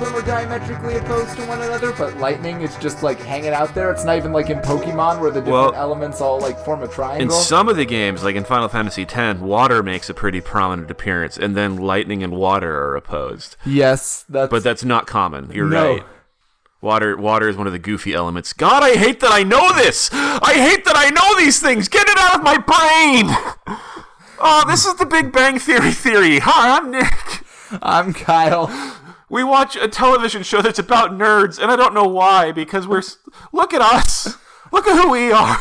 of them are diametrically opposed to one another, but lightning is just like hanging out there. It's not even like in Pokemon where the different Well, elements all like form a triangle. In some of the games, like in Final Fantasy X, water makes a pretty prominent appearance, and then lightning and water are opposed. yes, that's But that's not common. You're No. right. Water, water is one of the goofy elements. God, I hate that I know this. I hate that I know these things. Get it out of my brain. Oh, this is the Big Bang Theory theory. Hi, I'm Nick. I'm Kyle. We watch a television show that's about nerds, and I don't know why because we're. Look at us. Look at who we are.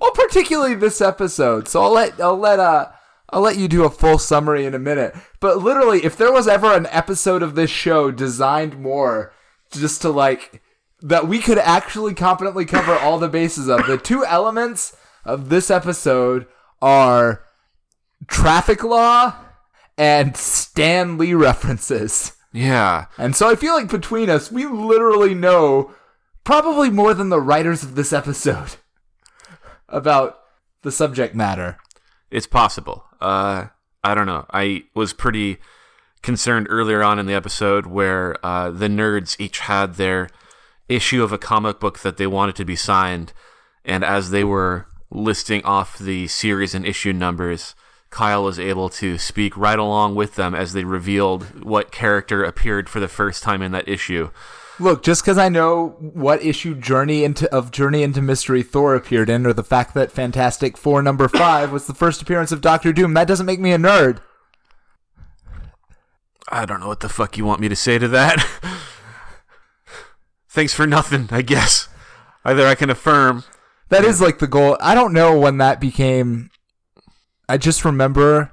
Well, particularly this episode. So I'll let I'll let uh I'll let you do a full summary in a minute. But literally, if there was ever an episode of this show designed more just to like that we could actually competently cover all the bases of, the two elements of this episode are traffic law and Stan Lee references. Yeah. And so I feel like between us, we literally know probably more than the writers of this episode about the subject matter. It's possible. Uh, I don't know. I was pretty concerned earlier on in the episode where uh, the nerds each had their issue of a comic book that they wanted to be signed, and as they were listing off the series and issue numbers, Kyle was able to speak right along with them as they revealed what character appeared for the first time in that issue. Look, just because I know what issue Journey into of Journey into Mystery Thor appeared in, or the fact that Fantastic Four number five was the first appearance of Doctor Doom, that doesn't make me a nerd. I don't know what the fuck you want me to say to that. Thanks for nothing, I guess. Either I can affirm That is like the goal. I don't know when that became. I just remember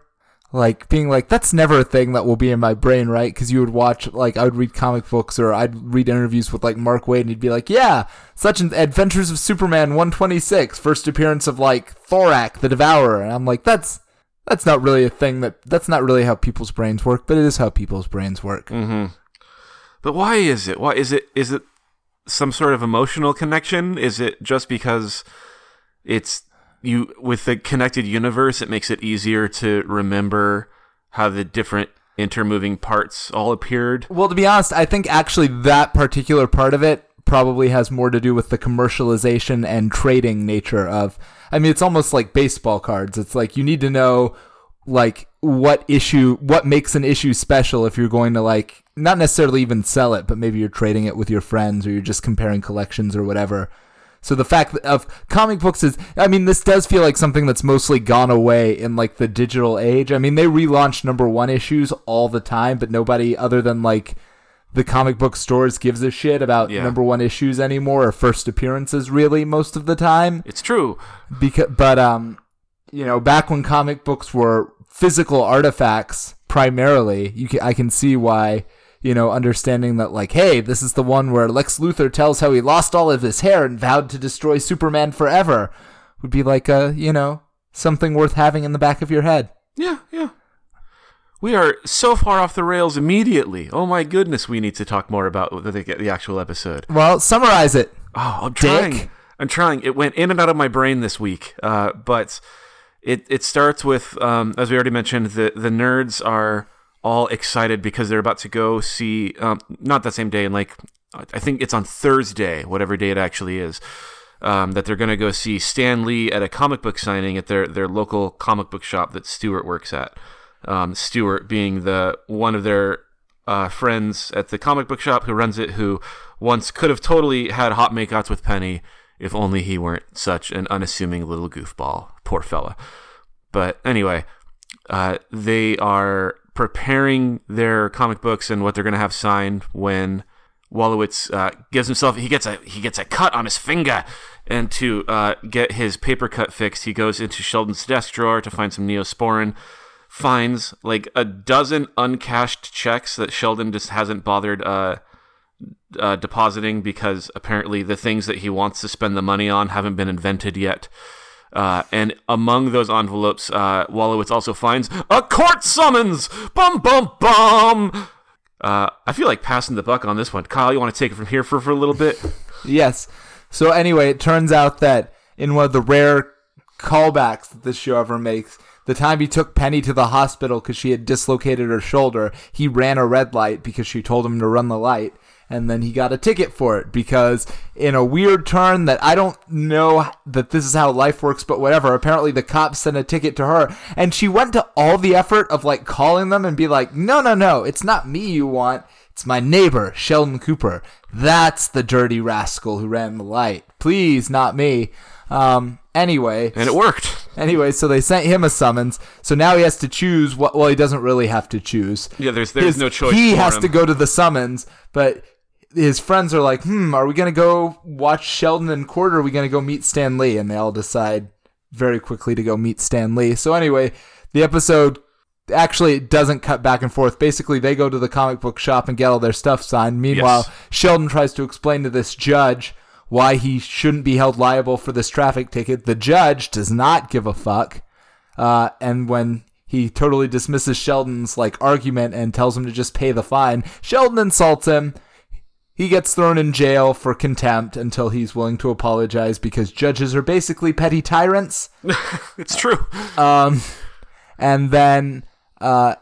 like being like that's never a thing that will be in my brain right because you would watch like i would read comic books or i'd read interviews with like mark waid and he'd be like yeah such an adventures of superman 126 first appearance of like thorak the devourer and i'm like that's that's not really a thing that that's not really how people's brains work but it is how people's brains work Mm-hmm. But why is it? Why is it? Is it some sort of emotional connection? Is it just because it's you with the connected universe? It makes it easier to remember how the different intermoving parts all appeared. Well, to be honest, I think actually that particular part of it probably has more to do with the commercialization and trading nature of. I mean, it's almost like baseball cards. It's like you need to know like what issue what makes an issue special if you're going to like not necessarily even sell it, but maybe you're trading it with your friends or you're just comparing collections or whatever. So the fact of comic books is, I mean, this does feel like something that's mostly gone away in like the digital age. I mean, they relaunch number one issues all the time, but nobody other than like the comic book stores gives a shit about Yeah. number one issues anymore or first appearances really most of the time. It's true. Because, but um, you know, back when comic books were physical artifacts primarily, you can, I can see why. You know, understanding that, like, hey, this is the one where Lex Luthor tells how he lost all of his hair and vowed to destroy Superman forever, would be like a, you know, something worth having in the back of your head. Yeah, yeah. We are so far off the rails immediately. Oh my goodness, we need to talk more about the, the actual episode. Well, summarize it. Oh, I'm trying. Dick. I'm trying. It went in and out of my brain this week. Uh, but it it starts with, um, as we already mentioned, the the nerds are all excited because they're about to go see. Um, not that same day, and like I think it's on Thursday, whatever day it actually is. Um, that they're going to go see Stan Lee at a comic book signing at their their local comic book shop that Stuart works at. Um, Stuart being the one of their uh, friends at the comic book shop who runs it, who once could have totally had hot makeouts with Penny if only he weren't such an unassuming little goofball. Poor fella. But anyway, uh, they are preparing their comic books and what they're going to have signed when Wolowitz uh, gives himself he gets a he gets a cut on his finger, and to uh, get his paper cut fixed, he goes into Sheldon's desk drawer to find some Neosporin. Finds like a dozen uncashed checks that Sheldon just hasn't bothered uh, uh, depositing because apparently the things that he wants to spend the money on haven't been invented yet. Uh, and among those envelopes, uh, Wolowitz also finds a court summons. Bum bum bum. Uh, I feel like passing the buck on this one. Kyle, you want to take it from here for, for a little bit? Yes. So anyway, it turns out that in one of the rare callbacks that this show ever makes, the time he took Penny to the hospital because she had dislocated her shoulder, he ran a red light because she told him to run the light. And then he got a ticket for it because, in a weird turn that I don't know that this is how life works, but whatever, apparently the cops sent a ticket to her. And she went to all the effort of like calling them and be like, no, no, no, it's not me you want. It's my neighbor, Sheldon Cooper. That's the dirty rascal who ran the light. Please, not me. Um, anyway. And it worked. Anyway, so they sent him a summons. So now he has to choose what. Well, he doesn't really have to choose. Yeah, there's there's His- no choice. He has him. to go to the summons, but his friends are like, "Hmm, are we gonna go watch Sheldon and Court, or are we gonna go meet Stan Lee?" And they all decide very quickly to go meet Stan Lee. So anyway, the episode actually it doesn't cut back and forth. Basically, they go to the comic book shop and get all their stuff signed. Meanwhile, Yes. Sheldon tries to explain to this judge why he shouldn't be held liable for this traffic ticket. The judge does not give a fuck. Uh, and when he totally dismisses Sheldon's like argument and tells him to just pay the fine, Sheldon insults him. He gets thrown in jail for contempt until he's willing to apologize because judges are basically petty tyrants. It's true. Um, and then uh,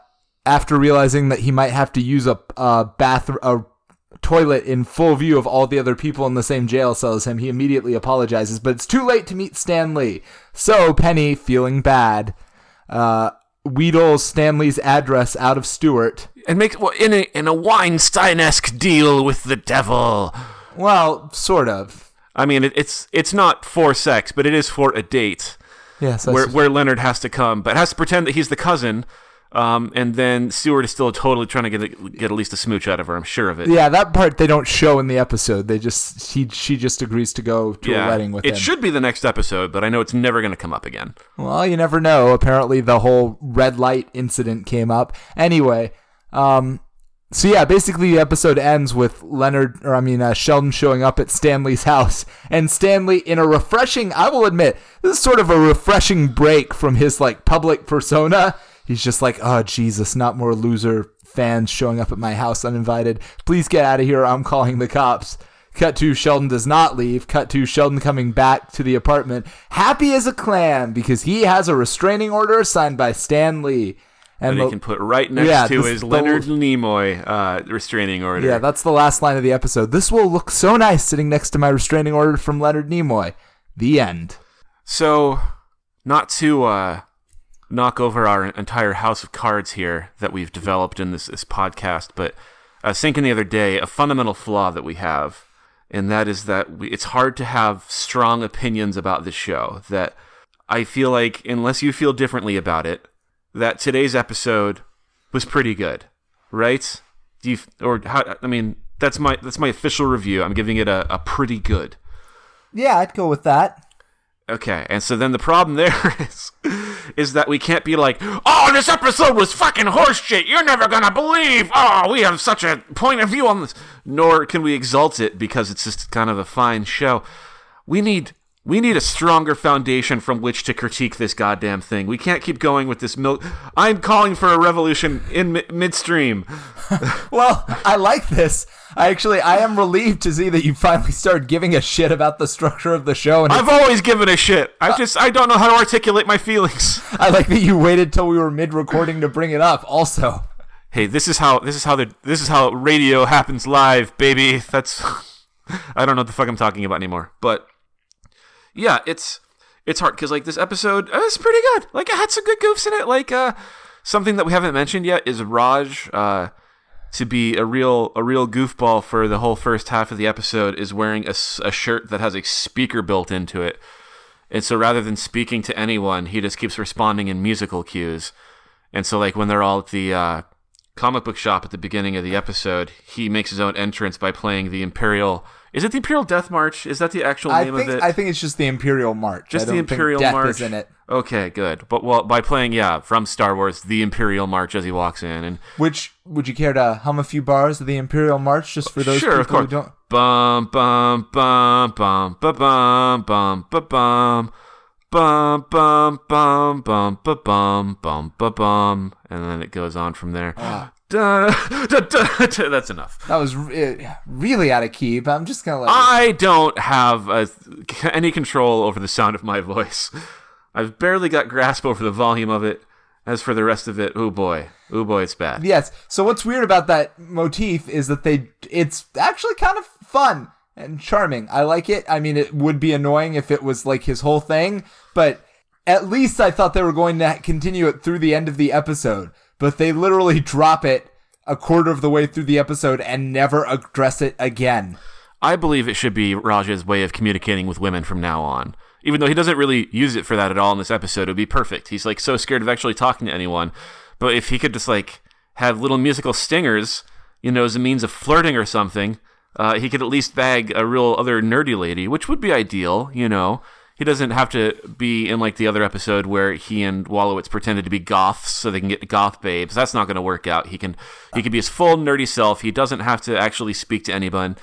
after realizing that he might have to use a, a bath a toilet in full view of all the other people in the same jail cell as him, he immediately apologizes. But it's too late to meet Stan Lee. So Penny, feeling bad, uh, wheedles Stan Lee's address out of Stuart. And make well, in a in a Weinstein-esque deal with the devil. Well, sort of. I mean, it, it's it's not for sex, but it is for a date Yes. where where Leonard has to come, but has to pretend that he's the cousin. Um, and then Stuart is still totally trying to get a, get at least a smooch out of her. I'm sure of it. yeah, that part they don't show in the episode. They just he she just agrees to go to a wedding with it him. It should be the next episode, but I know it's never going to come up again. Well, you never know. Apparently, the whole red light incident came up. Anyway, um, so yeah, basically the episode ends with Leonard, or I mean uh, Sheldon, showing up at Stan Lee's house, and Stanley, in a refreshing, I will admit, this is sort of a refreshing break from his like public persona. He's just like, oh Jesus, not more loser fans showing up at my house uninvited. Please get out of here. I'm calling the cops. Cut to Sheldon does not leave. Cut to Sheldon coming back to the apartment, happy as a clam because he has a restraining order signed by Stan Lee. And That he can put right next Yeah, to this- his the- Leonard Nimoy uh, restraining order. yeah, that's the last line of the episode. This will look so nice sitting next to my restraining order from Leonard Nimoy. The end. So, not to uh, knock over our entire house of cards here that we've developed in this, this podcast, but I was thinking the other day a fundamental flaw that we have, and that is that we, it's hard to have strong opinions about the show. That I feel like, unless you feel differently about it, that today's episode was pretty good, right? Do you or how? I mean, that's my that's my official review. I'm giving it a, a pretty good. Yeah, I'd go with that. Okay, and so then the problem there is, is that we can't be like, oh, this episode was fucking horseshit. You're never gonna believe. Oh, we have such a point of view on this. Nor can we exalt it because it's just kind of a fine show. We need we need a stronger foundation from which to critique this goddamn thing. We can't keep going with this milk. I'm calling for a revolution in mi- midstream. Well, I like this. I actually, I am relieved to see that you finally started giving a shit about the structure of the show, and I've always given a shit. I uh, just I don't know how to articulate my feelings. I like that you waited till we were mid-recording to bring it up. Also, hey, this is how this is how the this is how radio happens live, baby. That's I don't know what the fuck I'm talking about anymore. But yeah, it's it's hard because like this episode uh, is pretty good. Like it had some good goofs in it. Like uh, something that we haven't mentioned yet is Raj. Uh, to be a real a real goofball for the whole first half of the episode is wearing a, a shirt that has a speaker built into it. And so rather than speaking to anyone, he just keeps responding in musical cues. And so like when they're all at the uh, comic book shop at the beginning of the episode, he makes his own entrance by playing the Imperial. Is it the Imperial Death March? Is that the actual I name think of it? I think it's just the Imperial March. Just the Imperial Death March is in it. Okay, good. But well, by playing yeah from Star Wars, the Imperial March as he walks in, and Which would you care to hum a few bars of the Imperial March just for those sure, people of course. who don't? Bum bum bum bum ba bum bum ba bum bum bum bum bum ba bum bum ba bum, and then it goes on from there. Ah. Da, da, da, that's enough. That was re- really out of key, but I'm just gonna let. it- I don't have uh any control over the sound of my voice. I've barely got grasp over the volume of it. As for the rest of it, oh boy, oh boy, it's bad. Yes. So what's weird about that motif is that they it's actually kind of fun and charming. I like it. I mean, it would be annoying if it was like his whole thing, but at least I thought they were going to continue it through the end of the episode. But they literally drop it a quarter of the way through the episode and never address it again. I believe it should be Raja's way of communicating with women from now on. Even though he doesn't really use it for that at all in this episode, it would be perfect. He's like so scared of actually talking to anyone. But if he could just like have little musical stingers, you know, as a means of flirting or something, uh, he could at least bag a real other nerdy lady, which would be ideal, you know. He doesn't have to be in like the other episode where he and Wolowitz pretended to be goths so they can get goth babes. That's not going to work out. He can he can be his full nerdy self. He doesn't have to actually speak to anyone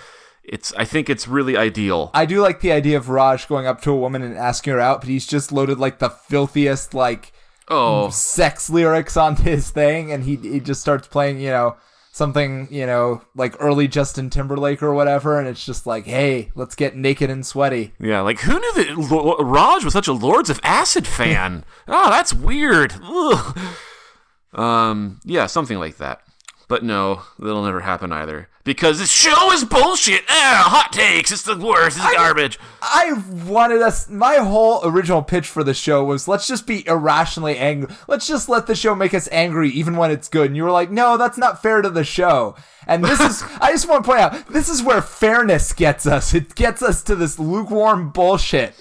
it's I think it's really ideal. I do like the idea of Raj going up to a woman and asking her out, but he's just loaded like the filthiest like oh sex lyrics on his thing, and he he just starts playing you know something you know like early Justin Timberlake or whatever, and it's just like hey, let's get naked and sweaty. Yeah, like who knew that Raj was such a Lords of Acid fan? oh, that's weird. Ugh. Um, yeah, something like that. But no, that'll never happen either. Because this show is bullshit. Ah, hot takes. It's the worst. It's I, garbage. I wanted us. My whole original pitch for the show was let's just be irrationally angry. Let's just let the show make us angry even when it's good. And you were like, no, that's not fair to the show. And this is, I just want to point out, this is where fairness gets us. It gets us to this lukewarm bullshit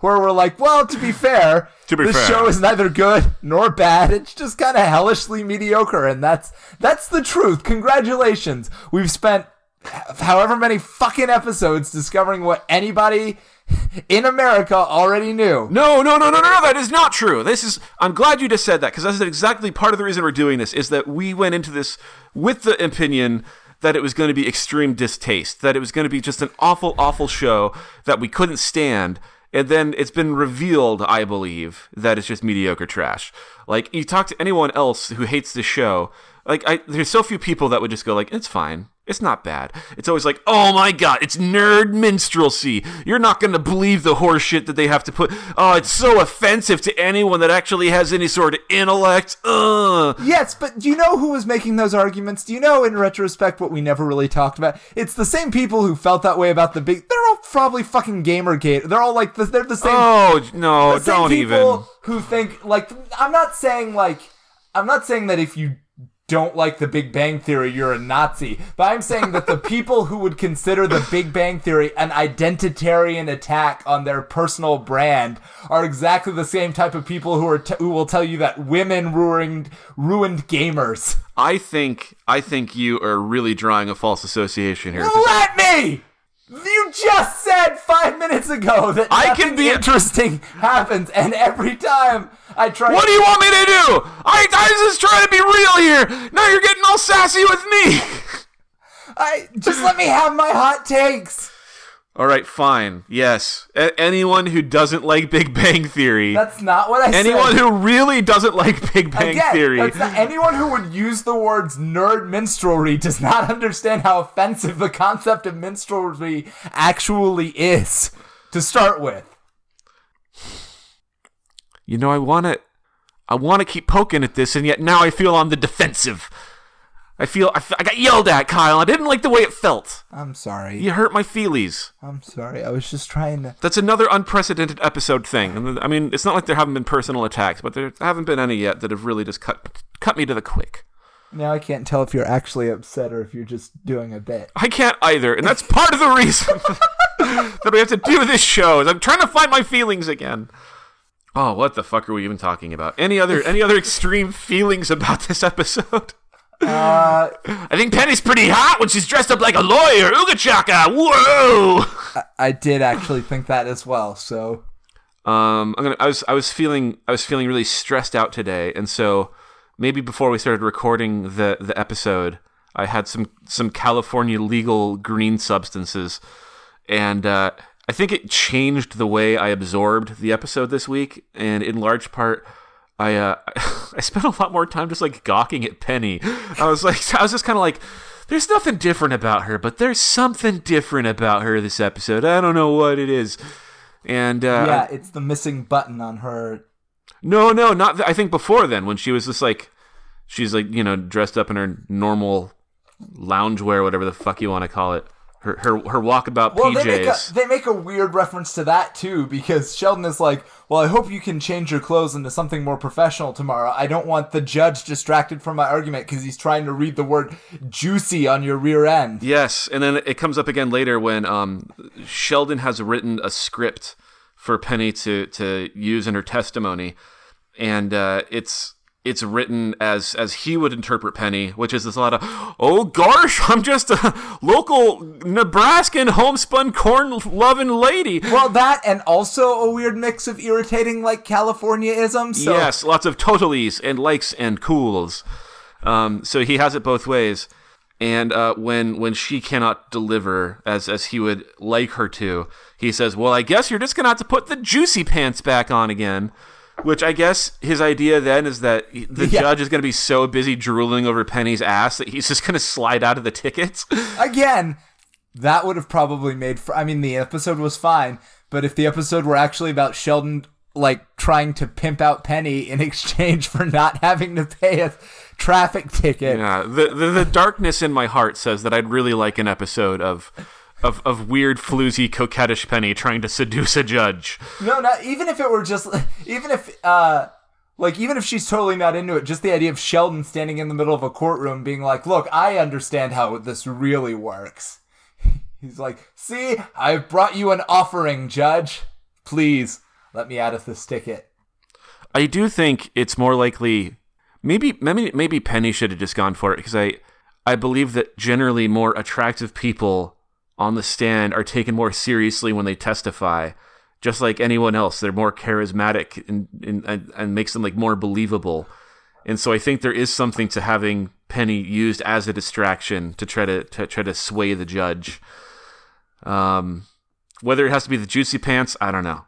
where we're like, well, to be fair, to be this fair. show is neither good nor bad. It's just kind of hellishly mediocre, and that's that's the truth. Congratulations, we've spent however many fucking episodes discovering what anybody in America already knew. No, no, no, no, no, no. That is not true. This is. I'm glad you just said that because that's exactly part of the reason we're doing this. Is that we went into this with the opinion that it was going to be extreme distaste, that it was going to be just an awful, awful show that we couldn't stand and then it's been revealed, I believe, that it's just mediocre trash. Like you talk to anyone else who hates the show, like I, there's so few people that would just go like, "It's fine." It's not bad. It's always like, oh my god, it's nerd minstrelsy. You're not going to believe the horseshit that they have to put. Oh, it's so offensive to anyone that actually has any sort of intellect. Ugh. Yes, but do you know who was making those arguments? Do you know, in retrospect, what we never really talked about? It's the same people who felt that way about the big. They're all probably fucking Gamergate. They're all like, they're the same. Oh, no, don't even. Who think, like, I'm not saying, like, I'm not saying that if you don't like the Big Bang Theory, you're a Nazi. But I'm saying that the people who would consider the Big Bang Theory an identitarian attack on their personal brand are exactly the same type of people who are t- who will tell you that women ruined ruined gamers. I think I think you are really drawing a false association here. Let me. You just said five minutes ago that I can be interesting happens, and every time I try. What do you want me to do? I, I was just trying to be real here. Now you're getting all sassy with me. I just let me have my hot takes. All right, fine. Yes. A- anyone who doesn't like Big Bang Theory. That's not what I anyone said. Anyone who really doesn't like Big Bang Again, Theory. That's not, anyone who would use the words nerd minstrelry does not understand how offensive the concept of minstrelry actually is to start with. You know, I want to I want to keep poking at this and yet now I feel on the defensive. I feel I, I, got yelled at, Kyle. I didn't like the way it felt. I'm sorry. You hurt my feelies. I'm sorry. I was just trying to. That's another unprecedented episode thing. I mean, it's not like there haven't been personal attacks, but there haven't been any yet that have really just cut cut me to the quick. Now I can't tell if you're actually upset or if you're just doing a bit. I can't either, and that's part of the reason that we have to do this show. Is I'm trying to find my feelings again. Oh, what the fuck are we even talking about? Any other any other extreme feelings about this episode? Uh, I think Penny's pretty hot when she's dressed up like a lawyer. Ooga chaka! Whoa! I, I did actually think that as well. So, um, I'm gonna. I was. I was feeling. I was feeling really stressed out today, and so maybe before we started recording the the episode, I had some some California legal green substances, and uh, I think it changed the way I absorbed the episode this week, and in large part I uh, I spent a lot more time just like gawking at Penny. I was like, I was just kind of like, there's nothing different about her, but there's something different about her this episode. I don't know what it is. And uh, yeah, it's the missing button on her. no, no, not. Th- I think before then when she was just like, she's like you know dressed up in her normal loungewear, whatever the fuck you want to call it. Her her her walkabout Well, PJs. they make, a, they make a weird reference to that too because Sheldon is like, "Well, I hope you can change your clothes into something more professional tomorrow. I don't want the judge distracted from my argument because he's trying to read the word juicy on your rear end." Yes, and then it comes up again later when um, Sheldon has written a script for Penny to to use in her testimony, and uh, it's it's written as as he would interpret Penny, which is this a lot of oh gosh, I'm just a local Nebraskan homespun corn loving lady. Well, that and also a weird mix of irritating like Californiaism. So Yes, lots of totalies and likes and cools. Um, so he has it both ways. And uh, when when she cannot deliver as as he would like her to, he says, "Well, I guess you're just gonna have to put the juicy pants back on again." Which I guess his idea then is that the Yeah. judge is gonna be so busy drooling over Penny's ass that he's just gonna slide out of the tickets. again, that would have probably made for I mean the episode was fine, but if the episode were actually about Sheldon like trying to pimp out Penny in exchange for not having to pay a traffic ticket. Yeah, the, the the darkness in my heart says that I'd really like an episode of of of weird floozy coquettish Penny trying to seduce a judge. No, not even if it were just even if uh like even if she's totally not into it, just the idea of Sheldon standing in the middle of a courtroom being like, "Look, I understand how this really works." He's like, "See, I've brought you an offering, judge. Please let me out of this ticket." I do think it's more likely maybe maybe maybe Penny should have just gone for it because I I believe that generally more attractive people on the stand are taken more seriously when they testify. Just like anyone else, they're more charismatic and, and, and, makes them like more believable. And so I think there is something to having Penny used as a distraction to try to, to try to sway the judge. Um, whether it has to be the juicy pants, I don't know.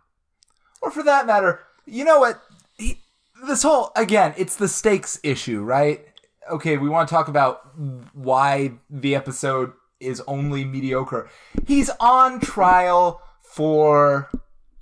or for that matter, you know what? He, this whole again, it's the stakes issue, right? Okay, we want to talk about why the episode is only mediocre. He's on trial for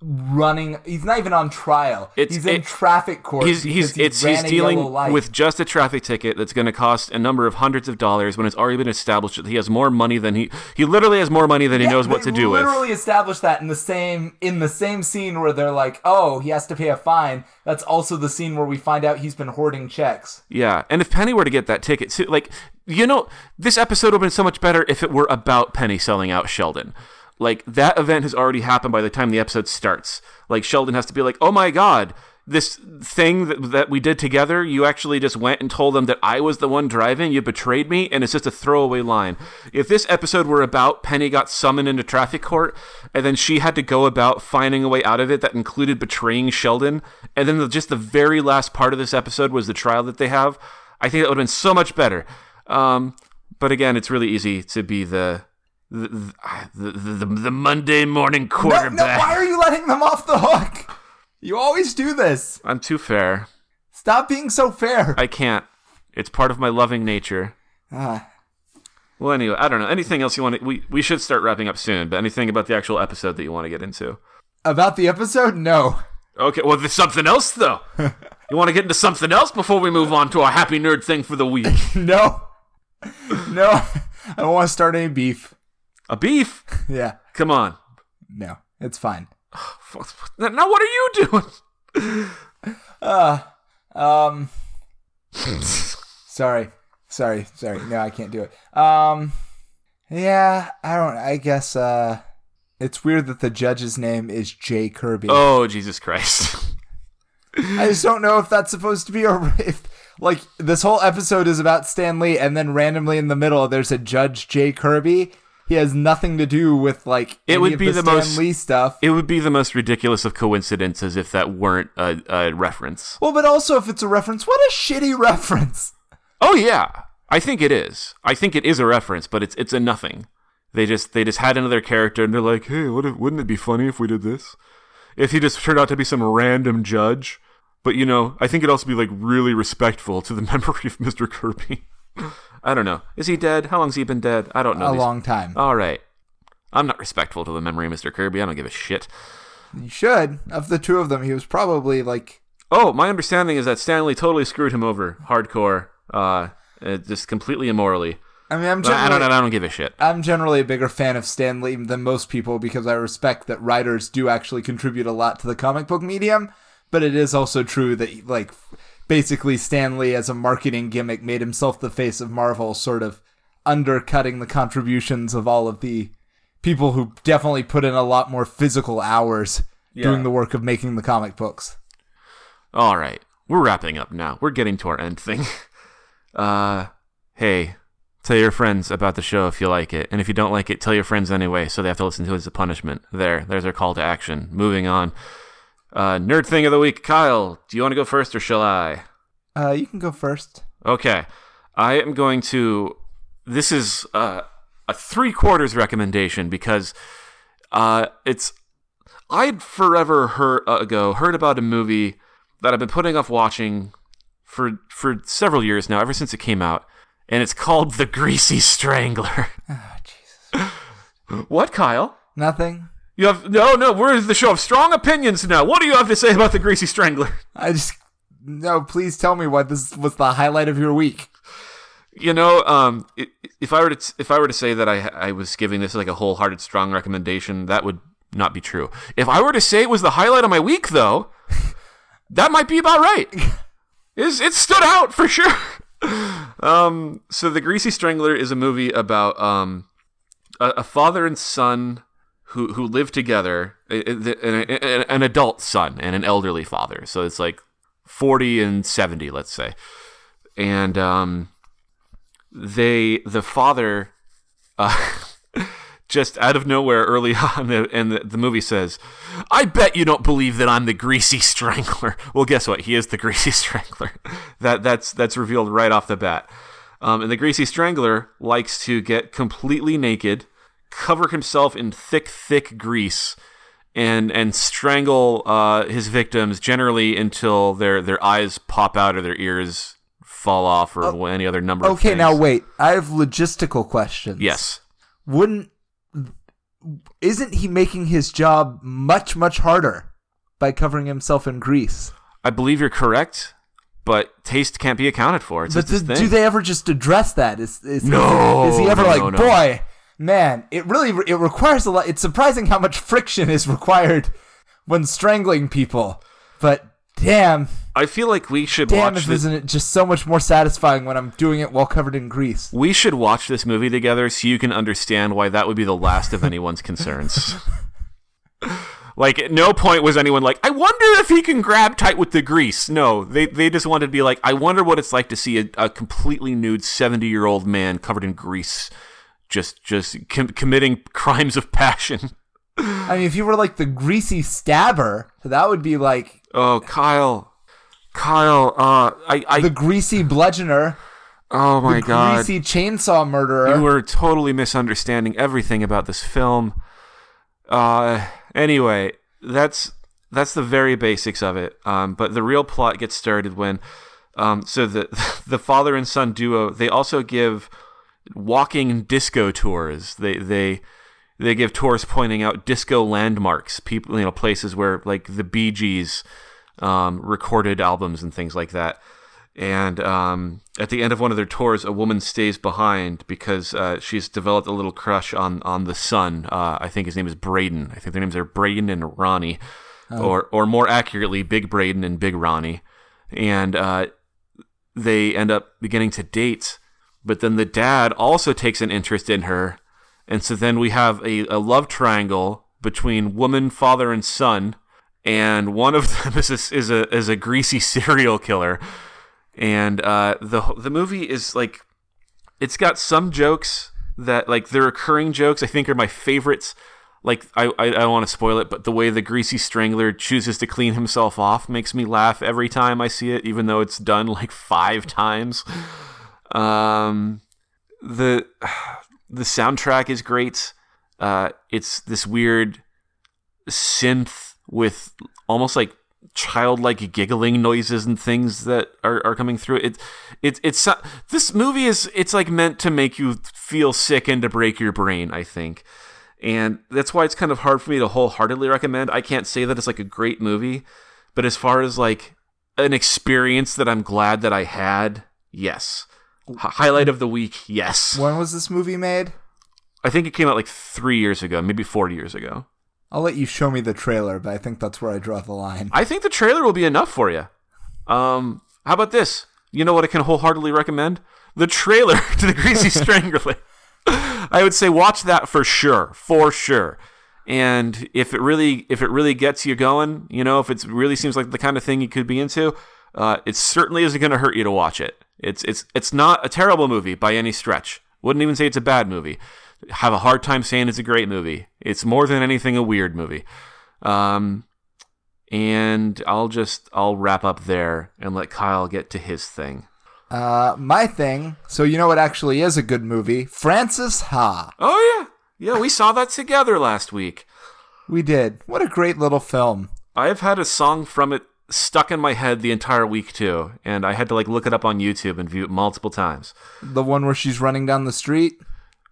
running. He's not even on trial. It's- he's in it- traffic court. he's he's he it's he's dealing with just a traffic ticket that's going to cost a number of hundreds of dollars when it's already been established that he has more money than he he literally has more money than he Yeah, knows what to do with. Literally established that in the same in the same scene where they're like, "Oh, he has to pay a fine." That's also the scene where we find out he's been hoarding checks. Yeah, and if Penny were to get that ticket, too, like you know, this episode would have been so much better if it were about Penny selling out Sheldon. Like that event has already happened by the time the episode starts. Like Sheldon has to be like, "Oh my god." This thing that, that we did together, you actually just went and told them that I was the one driving. You betrayed me, and it's just a throwaway line. If this episode were about Penny got summoned into traffic court, and then she had to go about finding a way out of it that included betraying Sheldon, and then the, just the very last part of this episode was the trial that they have, I think that would have been so much better. Um, but again, it's really easy to be the the the, the, the, Monday morning No, quarterback. no, why are you letting them off the hook? You always do this. I'm too fair. Stop being so fair. I can't. It's part of my loving nature. Ah. Well, anyway, I don't know. Anything else you want to? We we should start wrapping up soon. But anything about the actual episode that you want to get into? About the episode? No. Okay. Well, there's something else though. you want to get into something else before we move on to our happy nerd thing for the week? No. No. I don't want to start any beef. A beef? Yeah. Come on. No. It's fine. Now what are you doing? Uh um Sorry. Sorry. Sorry. No, I can't do it. Um Yeah, I don't I guess uh it's weird that the judge's name is Jay Kirby. Oh Jesus Christ! I just don't know if that's supposed to be or if like this whole episode is about Stan Lee and then randomly in the middle there's a Judge Jay Kirby. He has nothing to do with like It any would of be the, the Stan most- Lee stuff. It would be the most ridiculous of coincidences if that weren't a, a reference. well, but also if it's a reference, what a shitty reference. Oh yeah, I think it is. I think it is a reference, but it's it's a nothing. They just they just had another character, and they're like, hey, what if, wouldn't it be funny if we did this? If he just turned out to be some random judge, but you know, I think it'd also be like really respectful to the memory of Mr. Kirby. I don't know. Is he dead? How long's he been dead? I don't know. A these- long time. All right. I'm not respectful to the memory of Mr. Kirby. I don't give a shit. You should. Of the two of them, he was probably like Oh, my understanding is that Stan Lee totally screwed him over, hardcore, uh, uh, just completely immorally. I mean, I'm But I don't, I don't give a shit. I'm generally a bigger fan of Stan Lee than most people because I respect that writers do actually contribute a lot to the comic book medium. But it is also true that, like, basically Stan Lee as a marketing gimmick made himself the face of Marvel, sort of undercutting the contributions of all of the people who definitely put in a lot more physical hours doing the work of making the comic books. All right, we're wrapping up now. We're getting to our end thing. Uh, hey, tell your friends about the show if you like it, and if you don't like it, tell your friends anyway, so they have to listen to it as a punishment. There, there's our call to action. Moving on. Uh, nerd thing of the week, Kyle. Do you want to go first, or shall I? Uh, you can go first. Okay, I am going to. This is uh, a three quarters recommendation because uh, it's. I'd forever heard uh, ago heard about a movie that I've been putting off watching for for several years now, ever since it came out, and it's called The Greasy Strangler. Oh, Jesus. what, Kyle? Nothing. You have no, no. We're the show of strong opinions now. What do you have to say about The Greasy Strangler? I just no. Please tell me what this was the highlight of your week. You know, um, if I were to if I were to say that I I was giving this like a wholehearted strong recommendation, that would not be true. If I were to say it was the highlight of my week, though, that might be about right. Is it stood out for sure. um, so the Greasy Strangler is a movie about um a, a father and son who who live together, an, adult son and an elderly father. So it's like forty and seventy, let's say, and um they the father uh, just out of nowhere early on and the, the movie says i bet you don't believe that i'm the greasy strangler. Well guess what? He is the greasy strangler. That that's that's revealed right off the bat. Um, and the greasy strangler likes to get completely naked cover himself in thick thick grease and and strangle uh, his victims generally until their their eyes pop out or their ears fall off or any other number of Okay, now wait. I have logistical questions. Yes. Wouldn't isn't he making his job much much harder by covering himself in grease? I believe you're correct, but taste can't be accounted for. It's But do, do they ever just address that? Is is No, is he ever no, like, no, no. boy, man, it really it requires a lot. It's surprising how much friction is required when strangling people. But damn, I feel like we should damn, watch this. isn't it just so much more satisfying when I'm doing it while covered in grease? We should watch this movie together so you can understand why that would be the last of anyone's concerns. like, at no point was anyone like, I wonder if he can grab tight with the grease. No, they, they just wanted to be like, I wonder what it's like to see a, a completely nude 70 year old man covered in grease just just com- committing crimes of passion. I mean, if you were like the greasy stabber, that would be like Oh, Kyle. Kyle, uh, I, I, the greasy bludgeoner, oh my the god. greasy chainsaw murderer. You were totally misunderstanding everything about this film. Uh, anyway, that's that's the very basics of it. Um, but the real plot gets started when, um, so the the father and son duo they also give walking disco tours. They they they give tours pointing out disco landmarks, people you know places where like the Bee Gees um, recorded albums and things like that. And um, at the end of one of their tours, a woman stays behind because uh, she's developed a little crush on on the son. Uh, I think his name is Brayden. I think their names are Brayden and Ronnie, or or more accurately, Big Brayden and Big Ronnie. And uh, they end up beginning to date. But then the dad also takes an interest in her, and so then we have a, a love triangle between woman, father, and son. And one of them is a, is a is a greasy serial killer and uh, the the movie is like it's got some jokes that like the recurring jokes I think are my favorites. Like I I, I don't want to spoil it, but the way the greasy strangler chooses to clean himself off makes me laugh every time I see it, even though it's done like five times. Um, the the soundtrack is great. Uh, it's this weird synth with almost like childlike giggling noises and things that are, are coming through it it it's this movie is it's like meant to make you feel sick and to break your brain i think and that's why it's kind of hard for me to wholeheartedly recommend. I can't say that it's like a great movie, but as far as like an experience that I'm glad that I had, yes. Highlight of the week, yes. When was this movie made? I think it came out like three years ago, maybe four years ago. I'll let you show me the trailer, but I think that's where I draw the line. I think the trailer will be enough for you. Um, how about this? You know what I can wholeheartedly recommend? The trailer to the Greasy Strangler. I would say watch that for sure, for sure. And if it really, if it really gets you going, you know, if it really seems like the kind of thing you could be into, uh, it certainly isn't going to hurt you to watch it. It's it's it's not a terrible movie by any stretch. Wouldn't even say it's a bad movie. Have a hard time saying it's a great movie. It's more than anything a weird movie. Um, and I'll just I'll wrap up there and let Kyle get to his thing. Uh, my thing. So you know what actually is a good movie? Frances Ha. Oh yeah, yeah, we saw that together last week. We did. What a great little film. I've had a song from it stuck in my head the entire week too, and I had to like look it up on YouTube and view it multiple times. The one where she's running down the street.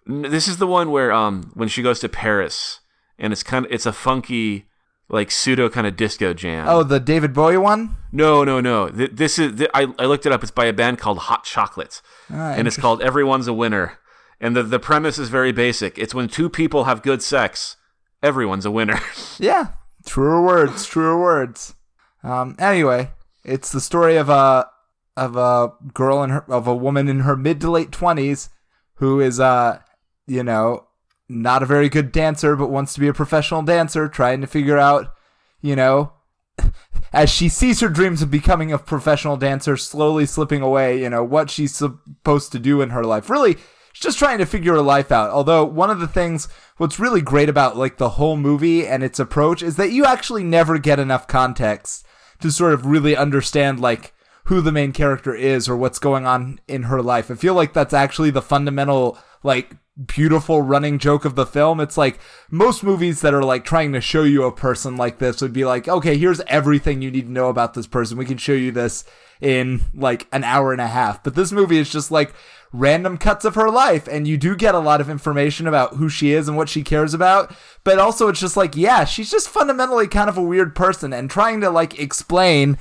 This is the one where um when she goes to Paris and it's kind of it's a funky like pseudo kind of disco jam. Oh, the David Bowie one. No, no, no. This is I, I looked it up. It's by a band called Hot Chocolates, Ah, and it's called Everyone's a Winner. And the the premise is very basic. It's when two people have good sex, everyone's a winner. Yeah, truer words, truer words. Um, anyway, it's the story of a of a girl in her of a woman in her mid to late twenties who is uh you know not a very good dancer but wants to be a professional dancer, trying to figure out you know as she sees her dreams of becoming a professional dancer slowly slipping away, you know what she's supposed to do in her life. Really, she's just trying to figure her life out. Although one of the things what's really great about like the whole movie and its approach is that you actually never get enough context to sort of really understand like who the main character is or what's going on in her life. I feel like that's actually the fundamental like beautiful running joke of the film. It's like most movies that are like trying to show you a person like this would be like, okay, here's everything you need to know about this person. We can show you this in like an hour and a half. But this movie is just like random cuts of her life and you do get a lot of information about who she is and what she cares about but also it's just like yeah she's just fundamentally kind of a weird person and trying to like explain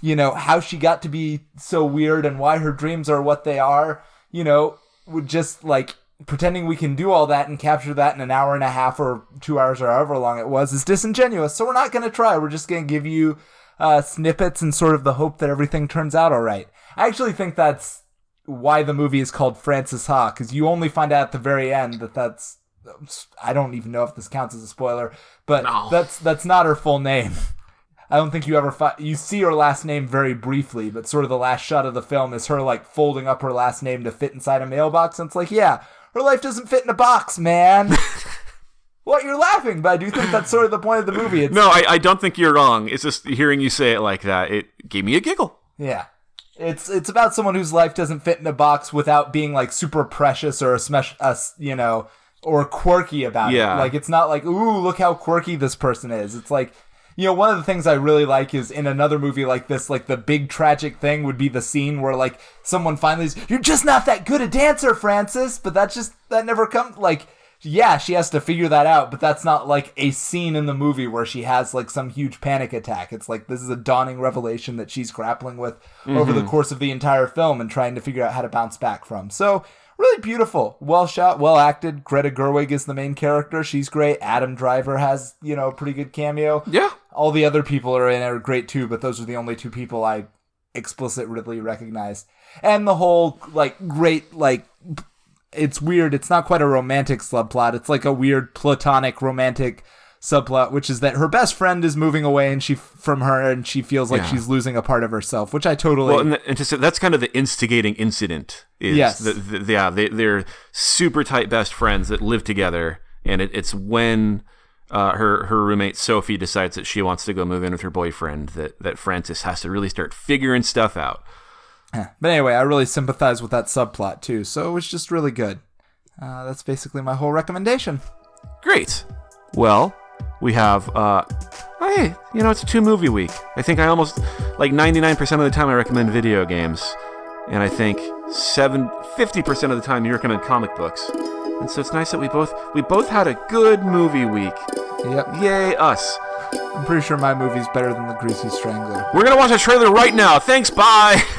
you know how she got to be so weird and why her dreams are what they are you know would just like pretending we can do all that and capture that in an hour and a half or two hours or however long it was is disingenuous so we're not going to try we're just going to give you uh, snippets and sort of the hope that everything turns out all right i actually think that's why the movie is called Frances Ha because you only find out at the very end that that's I don't even know if this counts as a spoiler, but No. that's that's not her full name. I don't think you ever fi- you see her last name very briefly, but sort of the last shot of the film is her like folding up her last name to fit inside a mailbox, and it's like, yeah, her life doesn't fit in a box, man. what you're laughing, but I do think that's sort of the point of the movie. It's, no, I, I don't think you're wrong. It's just hearing you say it like that. It gave me a giggle. Yeah. It's it's about someone whose life doesn't fit in a box without being like super precious or a smash us, you know, or quirky about Yeah. it. Like it's not like, ooh, look how quirky this person is. It's like you know, one of the things I really like is in another movie like this, like the big tragic thing would be the scene where like someone finally is, you're just not that good a dancer, Frances. But that just that never comes like yeah, she has to figure that out, but that's not like a scene in the movie where she has like some huge panic attack. It's like this is a dawning revelation that she's grappling with over the mm-hmm. course of the entire film and trying to figure out how to bounce back from. So, really beautiful, well shot, well acted. Greta Gerwig is the main character. She's great. Adam Driver has, you know, a pretty good cameo. Yeah. All the other people are in it are great too, but those are the only two people I explicitly recognized. And the whole like great like it's weird. It's not quite a romantic subplot. It's like a weird platonic romantic subplot, which is that her best friend is moving away and she from her and she feels like Yeah. she's losing a part of herself, which I totally Well, and, th- and that's kind of the instigating incident. Is Yes. the, the, yeah, they, they're super tight best friends that live together, and it, it's when uh, her her roommate Sophie decides that she wants to go move in with her boyfriend that that Frances has to really start figuring stuff out. But anyway, I really sympathize with that subplot too, so it was just really good. Uh, that's basically my whole recommendation. Great. Well, we have uh hey, you know, it's a two movie week. I think I almost like 99% of the time I recommend video games, and I think 7 50% of the time you recommend comic books. And so it's nice that we both we both had a good movie week. Yep. Yay us. I'm pretty sure my movie's better than The Greasy Strangler. We're gonna watch a trailer right now. Thanks, bye.